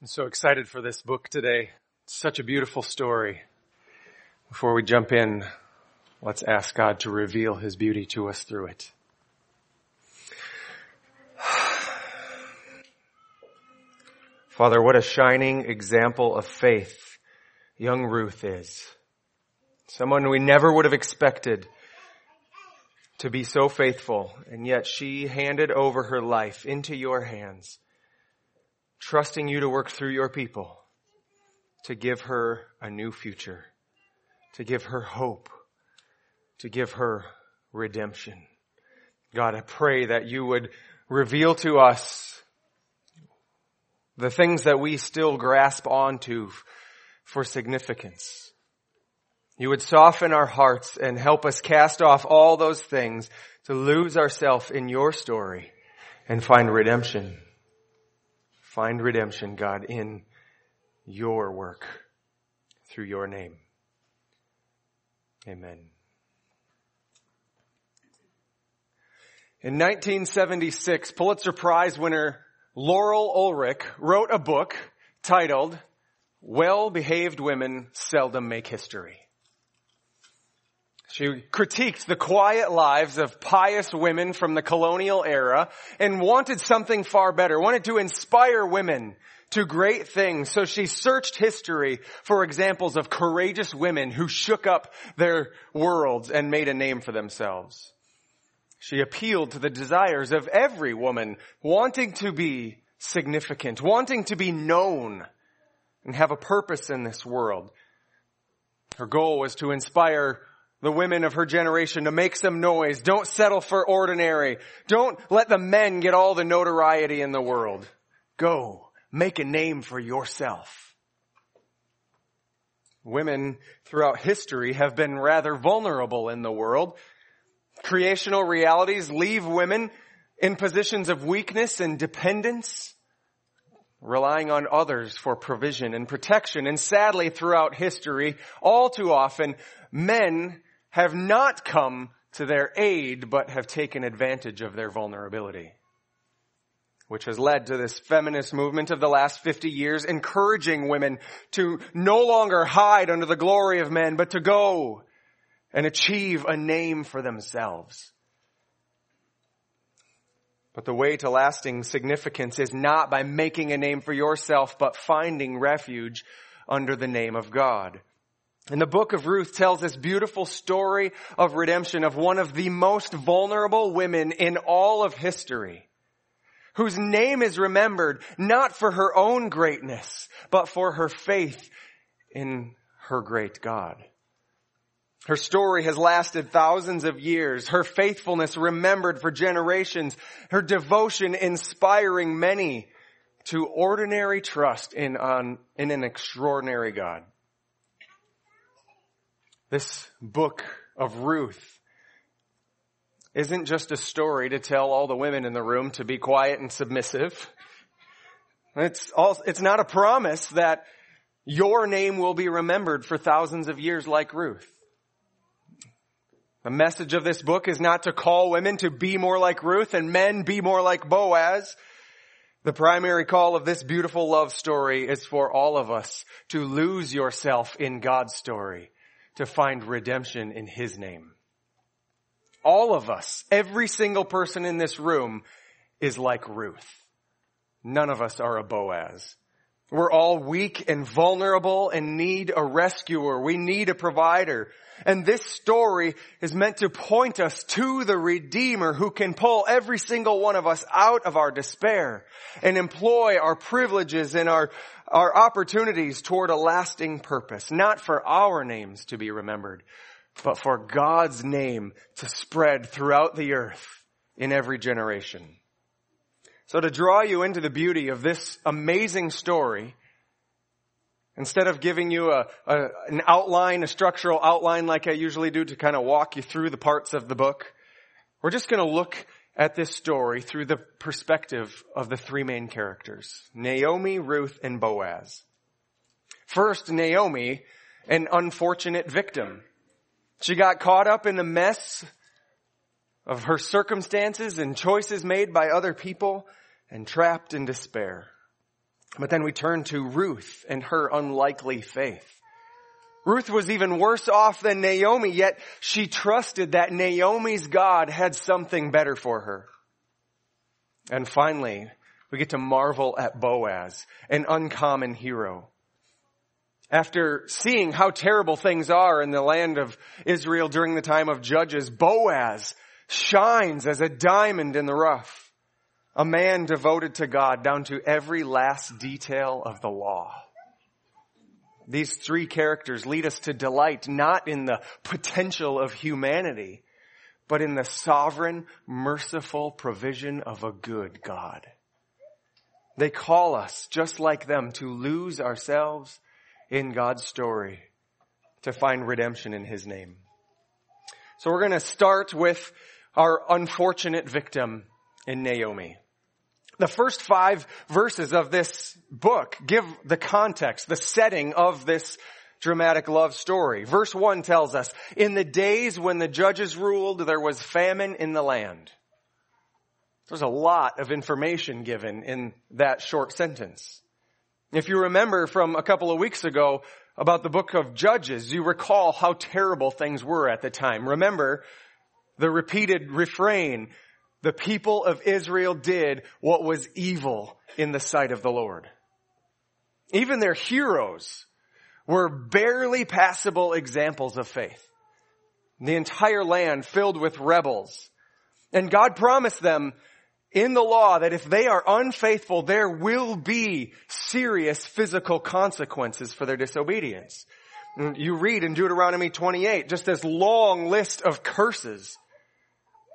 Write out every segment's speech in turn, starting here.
I'm so excited for this book today. It's such a beautiful story. Before we jump in, let's ask God to reveal His beauty to us through it. Father, what a shining example of faith young Ruth is. Someone we never would have expected to be so faithful, and yet she handed over her life into your hands trusting you to work through your people to give her a new future, to give her hope, to give her redemption. God, I pray that you would reveal to us the things that we still grasp onto for significance. You would soften our hearts and help us cast off all those things to lose ourselves in your story and find redemption Find redemption, God, in your work through your name. Amen. In 1976, Pulitzer Prize winner Laurel Ulrich wrote a book titled Well-Behaved Women Seldom Make History. She critiqued the quiet lives of pious women from the colonial era and wanted something far better, wanted to inspire women to great things. So she searched history for examples of courageous women who shook up their worlds and made a name for themselves. She appealed to the desires of every woman wanting to be significant, wanting to be known and have a purpose in this world. Her goal was to inspire the women of her generation to make some noise. Don't settle for ordinary. Don't let the men get all the notoriety in the world. Go. Make a name for yourself. Women throughout history have been rather vulnerable in the world. Creational realities leave women in positions of weakness and dependence, relying on others for provision and protection. And sadly, throughout history, all too often, men have not come to their aid, but have taken advantage of their vulnerability. Which has led to this feminist movement of the last 50 years, encouraging women to no longer hide under the glory of men, but to go and achieve a name for themselves. But the way to lasting significance is not by making a name for yourself, but finding refuge under the name of God. And the book of Ruth tells this beautiful story of redemption of one of the most vulnerable women in all of history, whose name is remembered not for her own greatness, but for her faith in her great God. Her story has lasted thousands of years, her faithfulness remembered for generations, her devotion inspiring many to ordinary trust in, on, in an extraordinary God. This book of Ruth isn't just a story to tell all the women in the room to be quiet and submissive. It's all, it's not a promise that your name will be remembered for thousands of years like Ruth. The message of this book is not to call women to be more like Ruth and men be more like Boaz. The primary call of this beautiful love story is for all of us to lose yourself in God's story to find redemption in His name. All of us, every single person in this room is like Ruth. None of us are a Boaz. We're all weak and vulnerable and need a rescuer. We need a provider. And this story is meant to point us to the Redeemer who can pull every single one of us out of our despair and employ our privileges and our, our opportunities toward a lasting purpose, not for our names to be remembered, but for God's name to spread throughout the earth in every generation. So to draw you into the beauty of this amazing story, instead of giving you a, a, an outline, a structural outline like I usually do to kind of walk you through the parts of the book, we're just going to look at this story through the perspective of the three main characters, Naomi, Ruth, and Boaz. First, Naomi, an unfortunate victim. She got caught up in the mess of her circumstances and choices made by other people and trapped in despair. But then we turn to Ruth and her unlikely faith. Ruth was even worse off than Naomi, yet she trusted that Naomi's God had something better for her. And finally, we get to marvel at Boaz, an uncommon hero. After seeing how terrible things are in the land of Israel during the time of Judges, Boaz shines as a diamond in the rough. A man devoted to God down to every last detail of the law. These three characters lead us to delight not in the potential of humanity, but in the sovereign, merciful provision of a good God. They call us, just like them, to lose ourselves in God's story to find redemption in His name. So we're going to start with our unfortunate victim in Naomi. The first five verses of this book give the context, the setting of this dramatic love story. Verse one tells us, in the days when the judges ruled, there was famine in the land. There's a lot of information given in that short sentence. If you remember from a couple of weeks ago about the book of Judges, you recall how terrible things were at the time. Remember the repeated refrain, the people of Israel did what was evil in the sight of the Lord. Even their heroes were barely passable examples of faith. The entire land filled with rebels. And God promised them in the law that if they are unfaithful, there will be serious physical consequences for their disobedience. You read in Deuteronomy 28 just this long list of curses.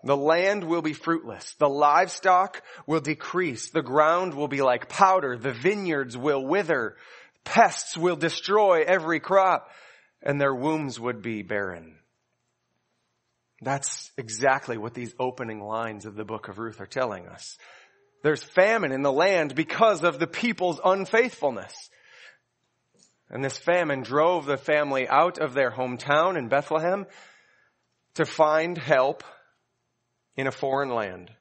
The land will be fruitless. The livestock will decrease. The ground will be like powder. The vineyards will wither. Pests will destroy every crop and their wombs would be barren. That's exactly what these opening lines of the book of Ruth are telling us. There's famine in the land because of the people's unfaithfulness. And this famine drove the family out of their hometown in Bethlehem to find help in a foreign land.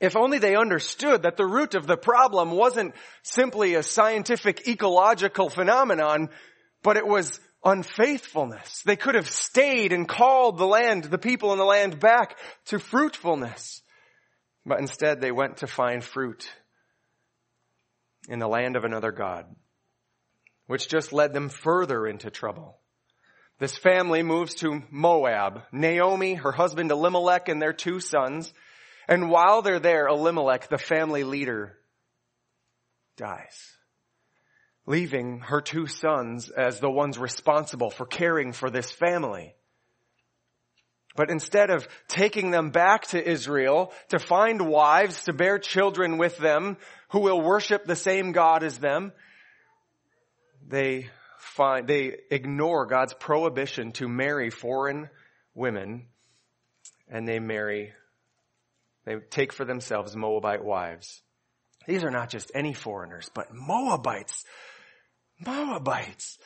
If only they understood that the root of the problem wasn't simply a scientific ecological phenomenon, but it was unfaithfulness. They could have stayed and called the land, the people in the land back to fruitfulness. But instead they went to find fruit in the land of another God, which just led them further into trouble. This family moves to Moab. Naomi, her husband Elimelech, and their two sons. And while they're there, Elimelech, the family leader, dies leaving her two sons as the ones responsible for caring for this family. But instead of taking them back to Israel to find wives to bear children with them who will worship the same God as them, they find, they ignore God's prohibition to marry foreign women and they marry, they take for themselves Moabite wives. These are not just any foreigners, but Moabites Moabites.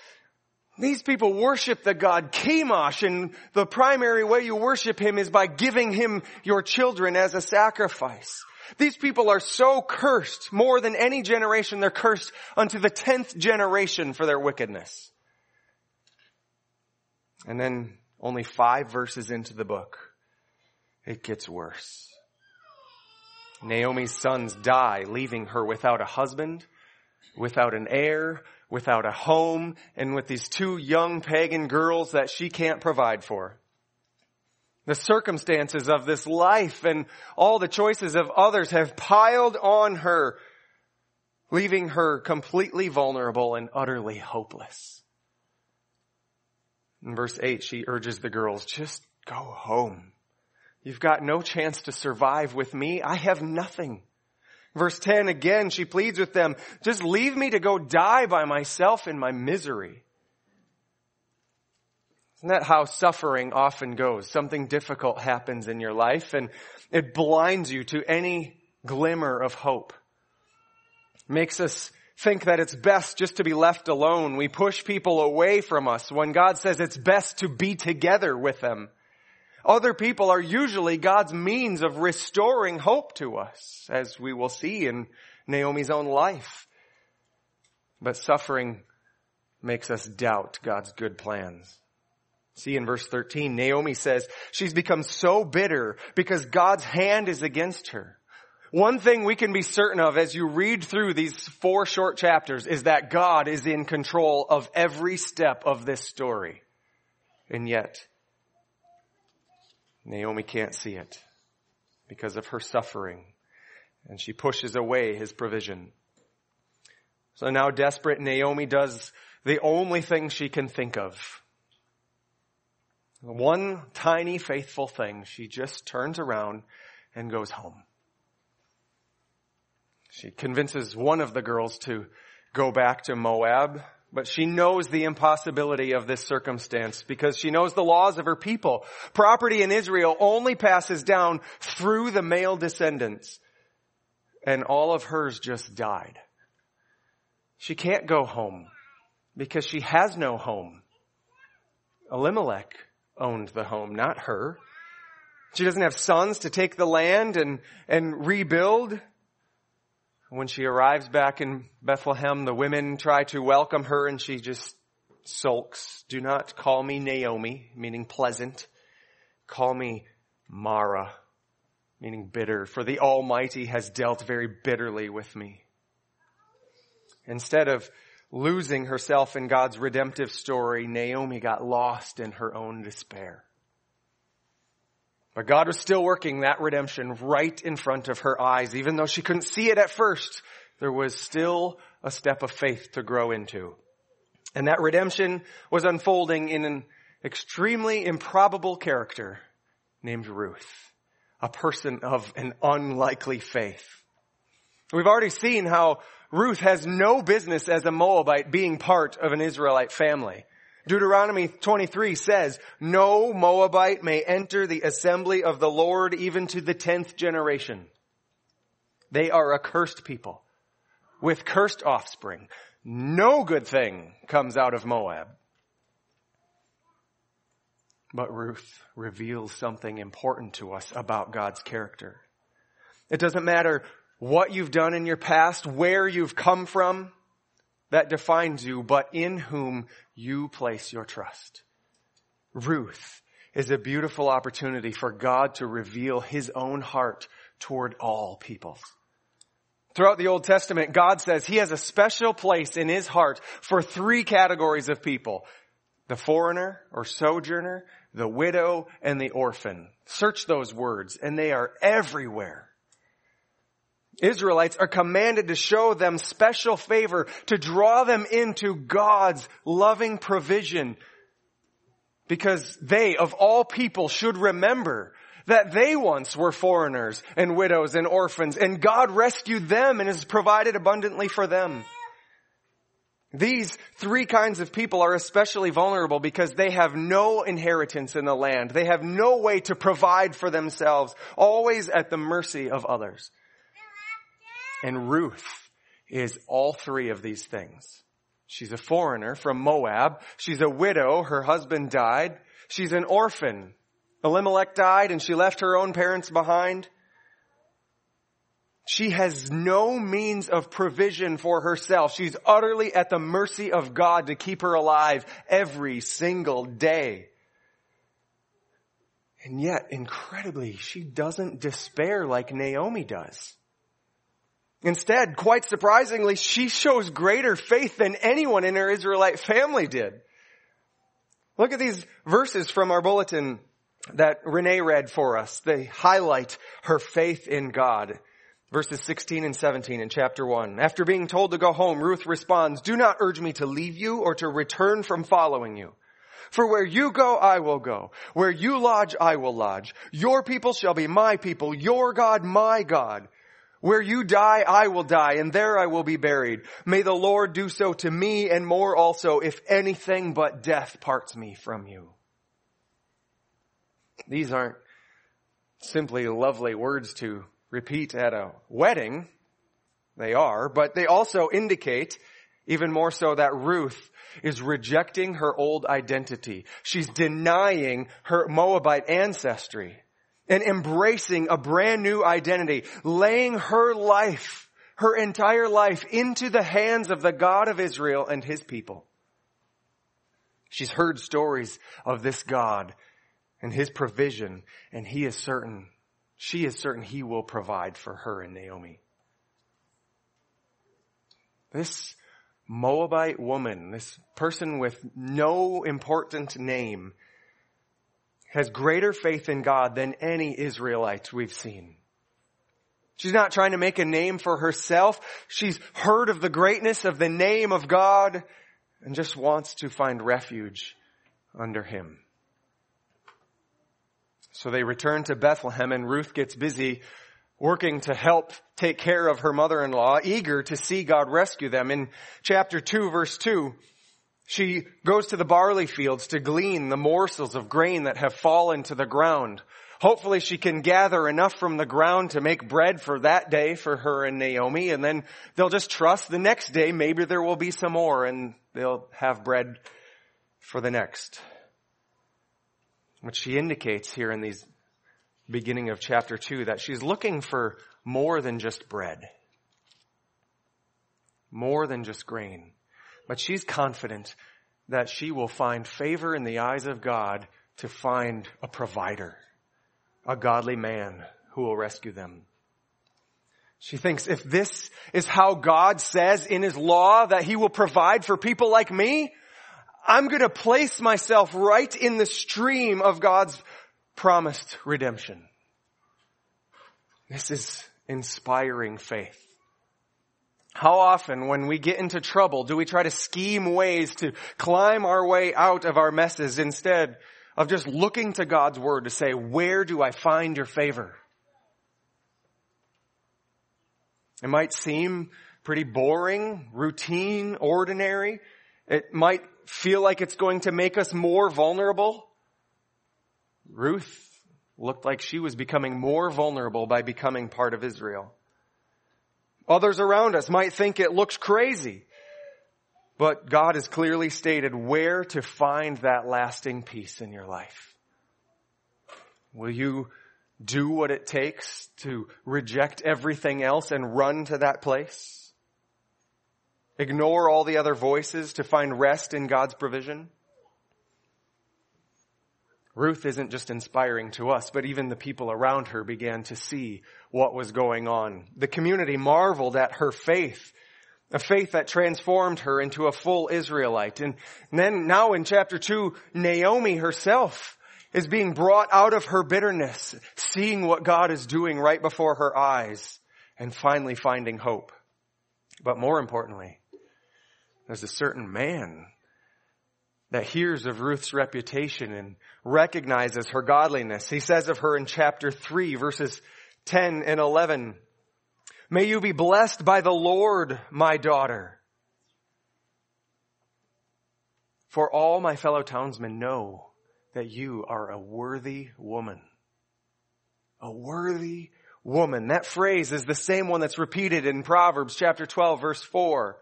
These people worship the god Chemosh and the primary way you worship him is by giving him your children as a sacrifice. These people are so cursed, more than any generation, they're cursed unto the tenth generation for their wickedness. And then only five verses into the book, it gets worse. Naomi's sons die, leaving her without a husband, without an heir, without a home, and with these two young pagan girls that she can't provide for. The circumstances of this life and all the choices of others have piled on her, leaving her completely vulnerable and utterly hopeless. In verse 8, she urges the girls, just go home. You've got no chance to survive with me. I have nothing. Verse 10 again, she pleads with them, just leave me to go die by myself in my misery. Isn't that how suffering often goes? Something difficult happens in your life and it blinds you to any glimmer of hope. Makes us think that it's best just to be left alone. We push people away from us when God says it's best to be together with them. Other people are usually God's means of restoring hope to us, as we will see in Naomi's own life. But suffering makes us doubt God's good plans. See in verse 13, Naomi says she's become so bitter because God's hand is against her. One thing we can be certain of as you read through these four short chapters is that God is in control of every step of this story. And yet, Naomi can't see it because of her suffering and she pushes away his provision. So now desperate Naomi does the only thing she can think of. One tiny faithful thing. She just turns around and goes home. She convinces one of the girls to go back to Moab, but she knows the impossibility of this circumstance because she knows the laws of her people. Property in Israel only passes down through the male descendants and all of hers just died. She can't go home because she has no home. Elimelech owned the home, not her. She doesn't have sons to take the land and, and rebuild. When she arrives back in Bethlehem, the women try to welcome her and she just sulks. Do not call me Naomi, meaning pleasant. Call me Mara, meaning bitter, for the Almighty has dealt very bitterly with me. Instead of losing herself in God's redemptive story, Naomi got lost in her own despair. But God was still working that redemption right in front of her eyes. Even though she couldn't see it at first, there was still a step of faith to grow into. And that redemption was unfolding in an extremely improbable character named Ruth a person of an unlikely faith. We've already seen how Ruth has no business as a Moabite being part of an Israelite family. Deuteronomy 23 says, no Moabite may enter the assembly of the Lord even to the tenth generation. They are a cursed people with cursed offspring. No good thing comes out of Moab. But Ruth reveals something important to us about God's character. It doesn't matter what you've done in your past, where you've come from, that defines you, but in whom you place your trust. Ruth is a beautiful opportunity for God to reveal his own heart toward all peoples. Throughout the Old Testament, God says he has a special place in his heart for three categories of people. The foreigner or sojourner, the widow, and the orphan. Search those words, and they are everywhere. Israelites are commanded to show them special favor, to draw them into God's loving provision, because they, of all people, should remember that they once were foreigners and widows and orphans, and God rescued them and has provided abundantly for them. These three kinds of people are especially vulnerable because they have no inheritance in the land. They have no way to provide for themselves, always at the mercy of others. And Ruth is all three of these things. She's a foreigner from Moab. She's a widow. Her husband died. She's an orphan. Elimelech died and she left her own parents behind. She has no means of provision for herself. She's utterly at the mercy of God to keep her alive every single day. And yet, incredibly, she doesn't despair like Naomi does. Instead, quite surprisingly, she shows greater faith than anyone in her Israelite family did. Look at these verses from our bulletin that Renee read for us. They highlight her faith in God verses 16 and 17 in chapter 1. After being told to go home, Ruth responds, Do not urge me to leave you or to return from following you. For where you go, I will go. Where you lodge, I will lodge. Your people shall be my people, your God, my God. Where you die, I will die, and there I will be buried. May the Lord do so to me and more also, if anything but death parts me from you. These aren't simply lovely words to repeat at a wedding. They are, but they also indicate even more so that Ruth is rejecting her old identity. She's denying her Moabite ancestry and embracing a brand new identity, laying her life her entire life into the hands of the God of Israel and his people. She's heard stories of this God and his provision, and he is certain, she is certain he will provide for her and Naomi. This Moabite woman, this person with no important name, has greater faith in God than any Israelite we've seen. She's not trying to make a name for herself. She's heard of the greatness of the name of God and just wants to find refuge under Him. So they return to Bethlehem and Ruth gets busy working to help take care of her mother-in-law, eager to see God rescue them. In chapter 2 verse 2, she goes to the barley fields to glean the morsels of grain that have fallen to the ground. Hopefully she can gather enough from the ground to make bread for that day for her and Naomi, and then they'll just trust the next day maybe there will be some more and they'll have bread for the next. What she indicates here in these beginning of chapter 2 that she's looking for more than just bread. More than just grain. But she's confident that she will find favor in the eyes of God to find a provider, a godly man who will rescue them. She thinks if this is how God says in His law that He will provide for people like me, I'm gonna place myself right in the stream of God's promised redemption. This is inspiring faith. How often when we get into trouble do we try to scheme ways to climb our way out of our messes instead of just looking to God's word to say, where do I find your favor? It might seem pretty boring, routine, ordinary. It might feel like it's going to make us more vulnerable. Ruth looked like she was becoming more vulnerable by becoming part of Israel. Others around us might think it looks crazy, but God has clearly stated where to find that lasting peace in your life. Will you do what it takes to reject everything else and run to that place? Ignore all the other voices to find rest in God's provision? Ruth isn't just inspiring to us, but even the people around her began to see what was going on. The community marveled at her faith, a faith that transformed her into a full Israelite. And then now in chapter two, Naomi herself is being brought out of her bitterness, seeing what God is doing right before her eyes, and finally finding hope. But more importantly, there's a certain man that hears of Ruth's reputation and recognizes her godliness. He says of her in chapter 3 verses 10 and 11, May you be blessed by the Lord, my daughter. For all my fellow townsmen know that you are a worthy woman. A worthy woman. That phrase is the same one that's repeated in Proverbs chapter 12 verse 4.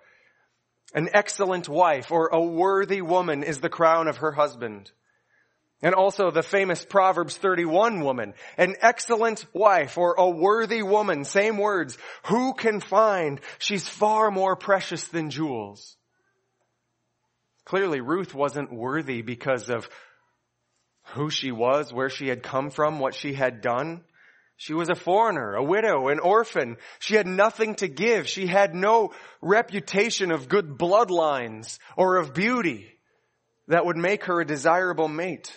An excellent wife or a worthy woman is the crown of her husband. And also the famous Proverbs 31 woman, an excellent wife or a worthy woman, same words. Who can find? She's far more precious than jewels. Clearly Ruth wasn't worthy because of who she was, where she had come from, what she had done. She was a foreigner, a widow, an orphan. She had nothing to give. She had no reputation of good bloodlines or of beauty that would make her a desirable mate.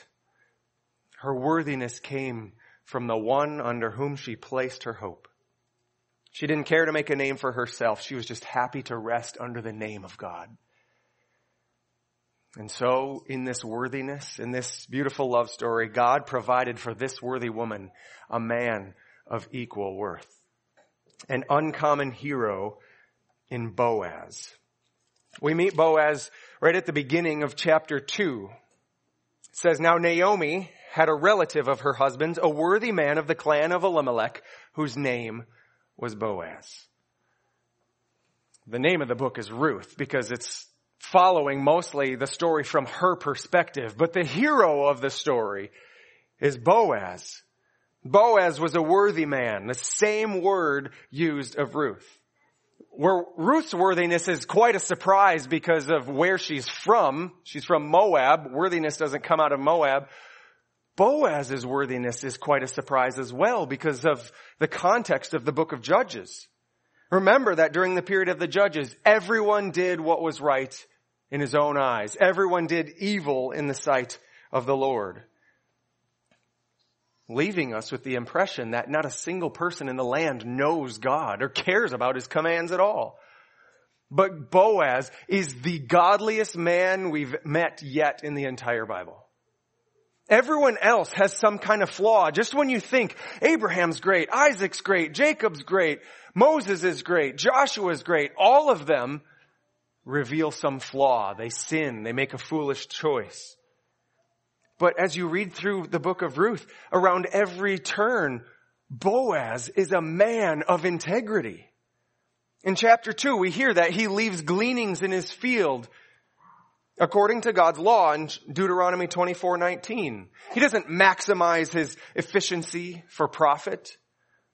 Her worthiness came from the one under whom she placed her hope. She didn't care to make a name for herself. She was just happy to rest under the name of God. And so in this worthiness, in this beautiful love story, God provided for this worthy woman a man of equal worth. An uncommon hero in Boaz. We meet Boaz right at the beginning of chapter 2. It says, Now Naomi had a relative of her husband's, a worthy man of the clan of Elimelech, whose name was Boaz. The name of the book is Ruth because it's following mostly the story from her perspective, but the hero of the story is Boaz. Boaz was a worthy man, the same word used of Ruth. where Ruth's worthiness is quite a surprise because of where she's from. She's from Moab. Worthiness doesn't come out of Moab. Boaz's worthiness is quite a surprise as well because of the context of the book of Judges. Remember that during the period of the Judges, everyone did what was right in his own eyes. Everyone did evil in the sight of the Lord. Leaving us with the impression that not a single person in the land knows God or cares about his commands at all. But Boaz is the godliest man we've met yet in the entire Bible. Everyone else has some kind of flaw. Just when you think Abraham's great, Isaac's great, Jacob's great, Moses is great, Joshua's great, all of them reveal some flaw. They sin. They make a foolish choice. But as you read through the book of Ruth, around every turn, Boaz is a man of integrity. In chapter 2, we hear that he leaves gleanings in his field according to God's law in Deuteronomy 24:19. He doesn't maximize his efficiency for profit,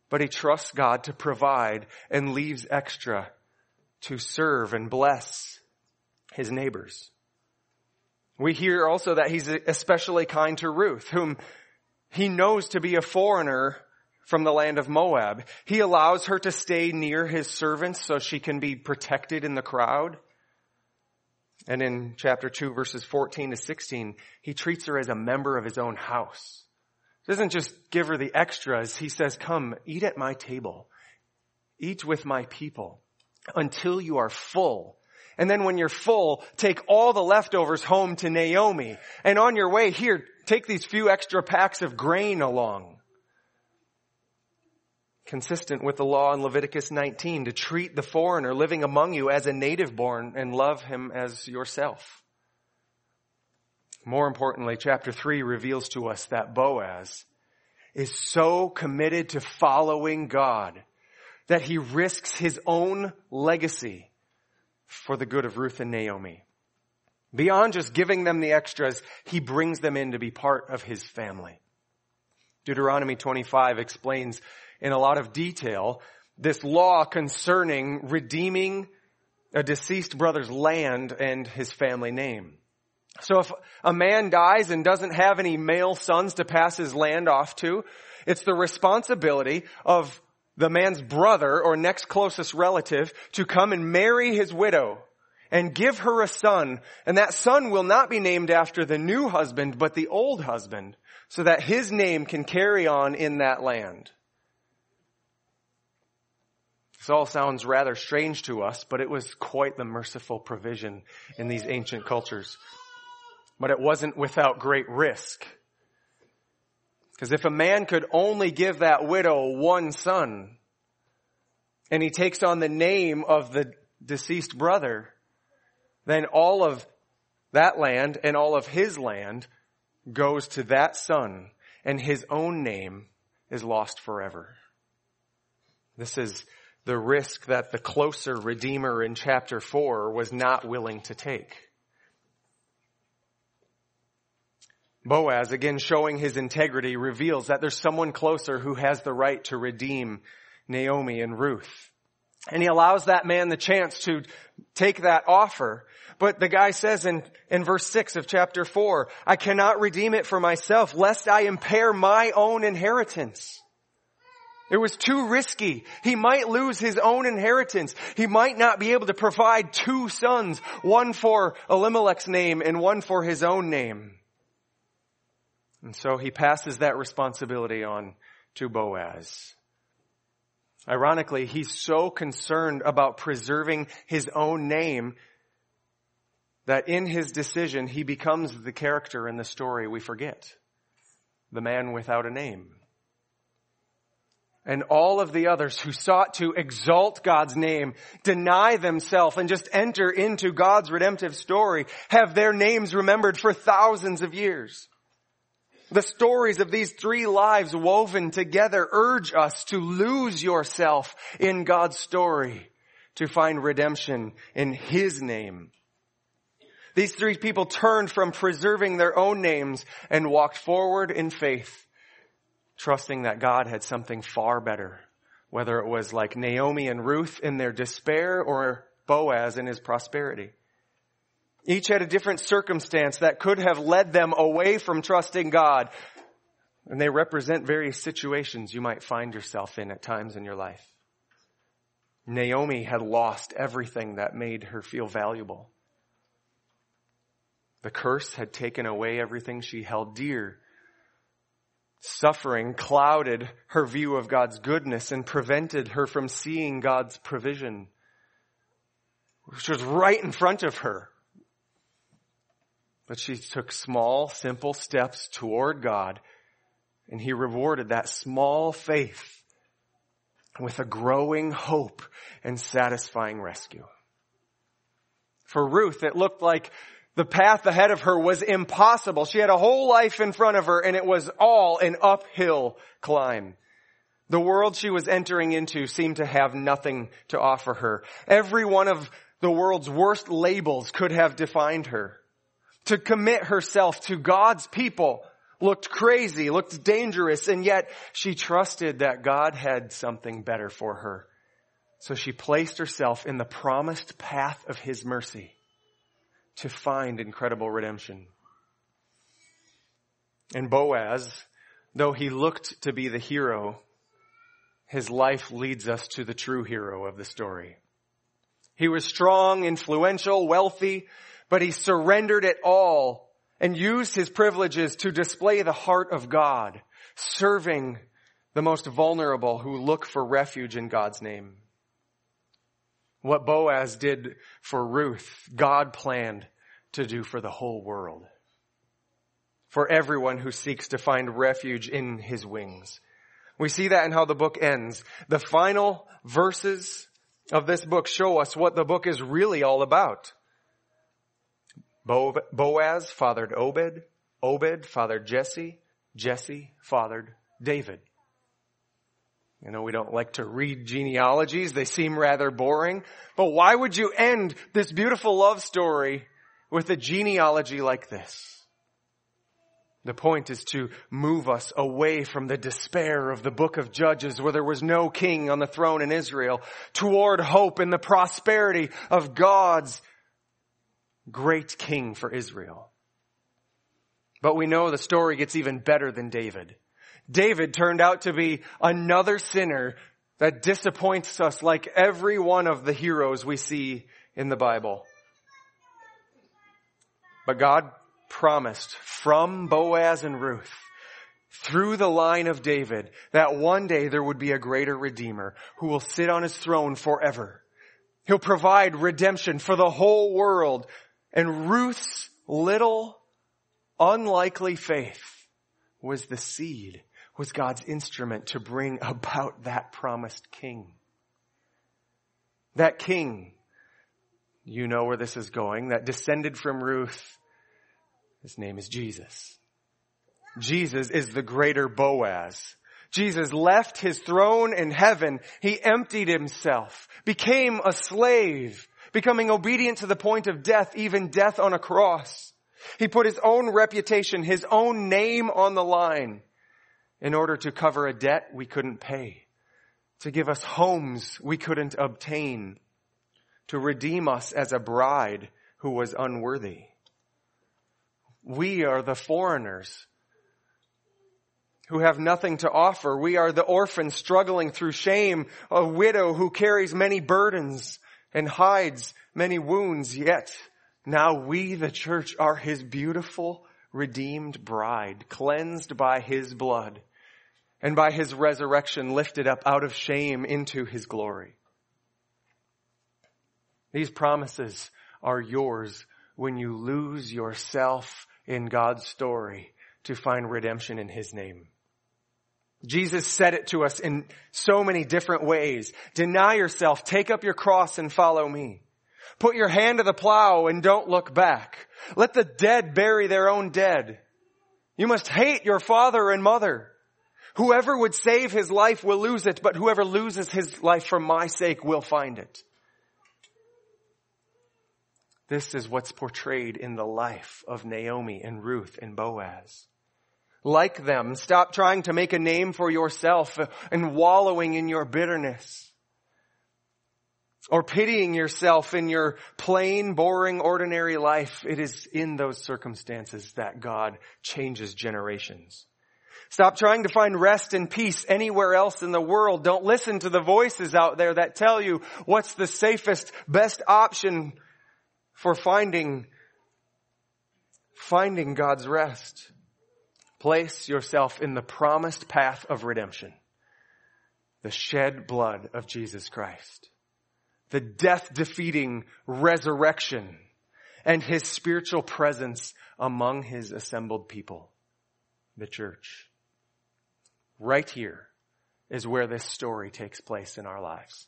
but he trusts God to provide and leaves extra to serve and bless his neighbors. We hear also that he's especially kind to Ruth, whom he knows to be a foreigner from the land of Moab. He allows her to stay near his servants so she can be protected in the crowd. And in chapter 2 verses 14 to 16, he treats her as a member of his own house. Doesn't just give her the extras. He says, come, eat at my table. Eat with my people until you are full. And then when you're full, take all the leftovers home to Naomi. And on your way here, take these few extra packs of grain along consistent with the law in Leviticus 19 to treat the foreigner living among you as a native born and love him as yourself. More importantly, chapter 3 reveals to us that Boaz is so committed to following God that he risks his own legacy for the good of Ruth and Naomi. Beyond just giving them the extras, he brings them in to be part of his family. Deuteronomy 25 explains in a lot of detail this law concerning redeeming a deceased brother's land and his family name. So if a man dies and doesn't have any male sons to pass his land off to, it's the responsibility of the man's brother or next closest relative to come and marry his widow and give her a son. And that son will not be named after the new husband, but the old husband so that his name can carry on in that land. This all sounds rather strange to us, but it was quite the merciful provision in these ancient cultures. But it wasn't without great risk. Because if a man could only give that widow one son, and he takes on the name of the deceased brother, then all of that land and all of his land goes to that son, and his own name is lost forever. This is the risk that the closer Redeemer in chapter 4 was not willing to take. Boaz, again showing his integrity, reveals that there's someone closer who has the right to redeem Naomi and Ruth. And he allows that man the chance to take that offer. But the guy says in, in verse 6 of chapter 4, I cannot redeem it for myself, lest I impair my own inheritance. It was too risky. He might lose his own inheritance. He might not be able to provide two sons, one for Elimelech's name and one for his own name. And so he passes that responsibility on to Boaz. Ironically, he's so concerned about preserving his own name that in his decision, he becomes the character in the story we forget. The man without a name and all of the others who sought to exalt God's name, deny themselves and just enter into God's redemptive story, have their names remembered for thousands of years. The stories of these three lives woven together urge us to lose yourself in God's story to find redemption in His name. These three people turned from preserving their own names and walked forward in faith trusting that God had something far better, whether it was like Naomi and Ruth in their despair or Boaz in his prosperity. Each had a different circumstance that could have led them away from trusting God. And they represent various situations you might find yourself in at times in your life. Naomi had lost everything that made her feel valuable. The curse had taken away everything she held dear. Suffering clouded her view of God's goodness and prevented her from seeing God's provision, which was right in front of her. But she took small, simple steps toward God, and He rewarded that small faith with a growing hope and satisfying rescue. For Ruth, it looked like the path ahead of her was impossible. She had a whole life in front of her and it was all an uphill climb. The world she was entering into seemed to have nothing to offer her. Every one of the world's worst labels could have defined her. To commit herself to God's people looked crazy, looked dangerous, and yet she trusted that God had something better for her. So she placed herself in the promised path of His mercy to find incredible redemption. And Boaz, though he looked to be the hero, his life leads us to the true hero of the story. He was strong, influential, wealthy, but he surrendered it all and used his privileges to display the heart of God, serving the most vulnerable who look for refuge in God's name. What Boaz did for Ruth, God planned to do for the whole world. For everyone who seeks to find refuge in his wings. We see that in how the book ends. The final verses of this book show us what the book is really all about. Boaz fathered Obed. Obed fathered Jesse. Jesse fathered David. You know, we don't like to read genealogies. They seem rather boring. But why would you end this beautiful love story with a genealogy like this? The point is to move us away from the despair of the book of Judges where there was no king on the throne in Israel toward hope in the prosperity of God's great king for Israel. But we know the story gets even better than David. David turned out to be another sinner that disappoints us like every one of the heroes we see in the Bible. But God promised from Boaz and Ruth through the line of David that one day there would be a greater redeemer who will sit on his throne forever. He'll provide redemption for the whole world and Ruth's little unlikely faith was the seed, was God's instrument to bring about that promised king. That king, you know where this is going, that descended from Ruth, his name is Jesus. Jesus is the greater Boaz. Jesus left his throne in heaven. He emptied himself, became a slave, becoming obedient to the point of death, even death on a cross. He put his own reputation, his own name on the line in order to cover a debt we couldn't pay, to give us homes we couldn't obtain, to redeem us as a bride who was unworthy. We are the foreigners who have nothing to offer. We are the orphans struggling through shame, a widow who carries many burdens, and hides many wounds, yet now we, the church, are his beautiful, redeemed bride, cleansed by his blood and by his resurrection lifted up out of shame into his glory. These promises are yours when you lose yourself in God's story to find redemption in his name. Jesus said it to us in so many different ways. Deny yourself, take up your cross and follow me. Put your hand to the plow and don't look back. Let the dead bury their own dead. You must hate your father and mother. Whoever would save his life will lose it, but whoever loses his life for my sake will find it. This is what's portrayed in the life of Naomi and Ruth and Boaz. Like them. Stop trying to make a name for yourself and wallowing in your bitterness. Or pitying yourself in your plain, boring, ordinary life. It is in those circumstances that God changes generations. Stop trying to find rest and peace anywhere else in the world. Don't listen to the voices out there that tell you what's the safest, best option for finding, finding God's rest. Place yourself in the promised path of redemption. The shed blood of Jesus Christ. The death defeating resurrection and his spiritual presence among his assembled people, the church. Right here is where this story takes place in our lives.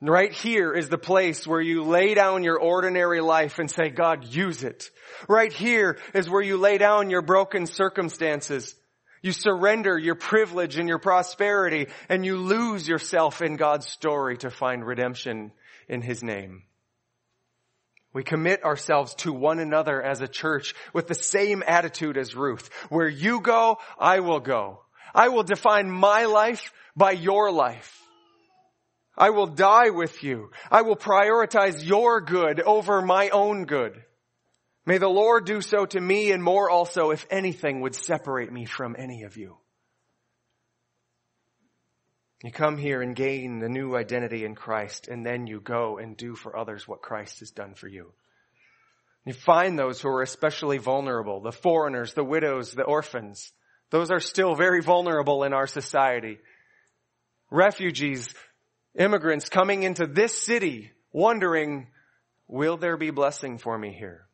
Right here is the place where you lay down your ordinary life and say, God, use it. Right here is where you lay down your broken circumstances. You surrender your privilege and your prosperity and you lose yourself in God's story to find redemption in His name. We commit ourselves to one another as a church with the same attitude as Ruth. Where you go, I will go. I will define my life by your life. I will die with you. I will prioritize your good over my own good. May the Lord do so to me and more also if anything would separate me from any of you. You come here and gain a new identity in Christ and then you go and do for others what Christ has done for you. You find those who are especially vulnerable, the foreigners, the widows, the orphans. Those are still very vulnerable in our society. Refugees, immigrants coming into this city wondering, will there be blessing for me here?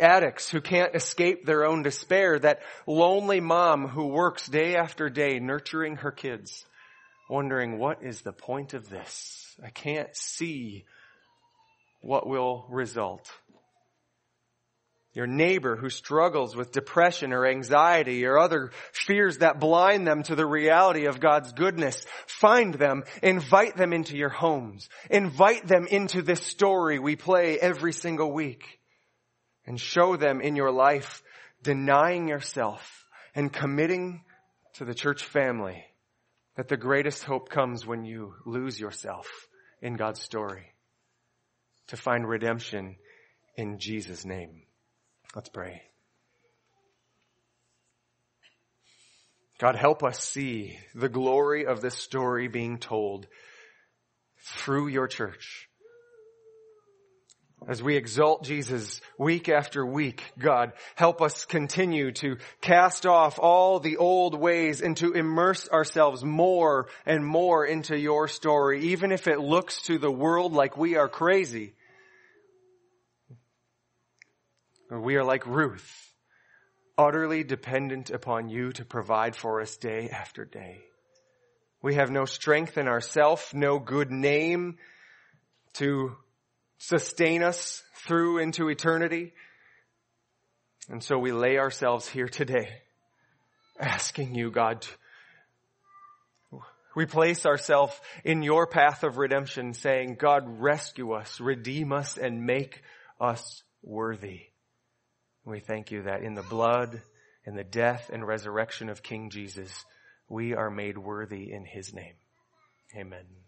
Addicts who can't escape their own despair, that lonely mom who works day after day nurturing her kids, wondering, what is the point of this? I can't see what will result your neighbor who struggles with depression or anxiety or other fears that blind them to the reality of God's goodness. Find them, invite them into your homes, invite them into this story we play every single week and show them in your life denying yourself and committing to the church family that the greatest hope comes when you lose yourself in God's story to find redemption in Jesus' name. Let's pray. God, help us see the glory of this story being told through your church. As we exalt Jesus week after week, God, help us continue to cast off all the old ways and to immerse ourselves more and more into your story, even if it looks to the world like we are crazy. We are like Ruth, utterly dependent upon you to provide for us day after day. We have no strength in ourself, no good name to sustain us through into eternity. And so we lay ourselves here today asking you, God, we place ourselves in your path of redemption saying, God, rescue us, redeem us, and make us worthy. We thank you that in the blood and the death and resurrection of King Jesus, we are made worthy in his name. Amen.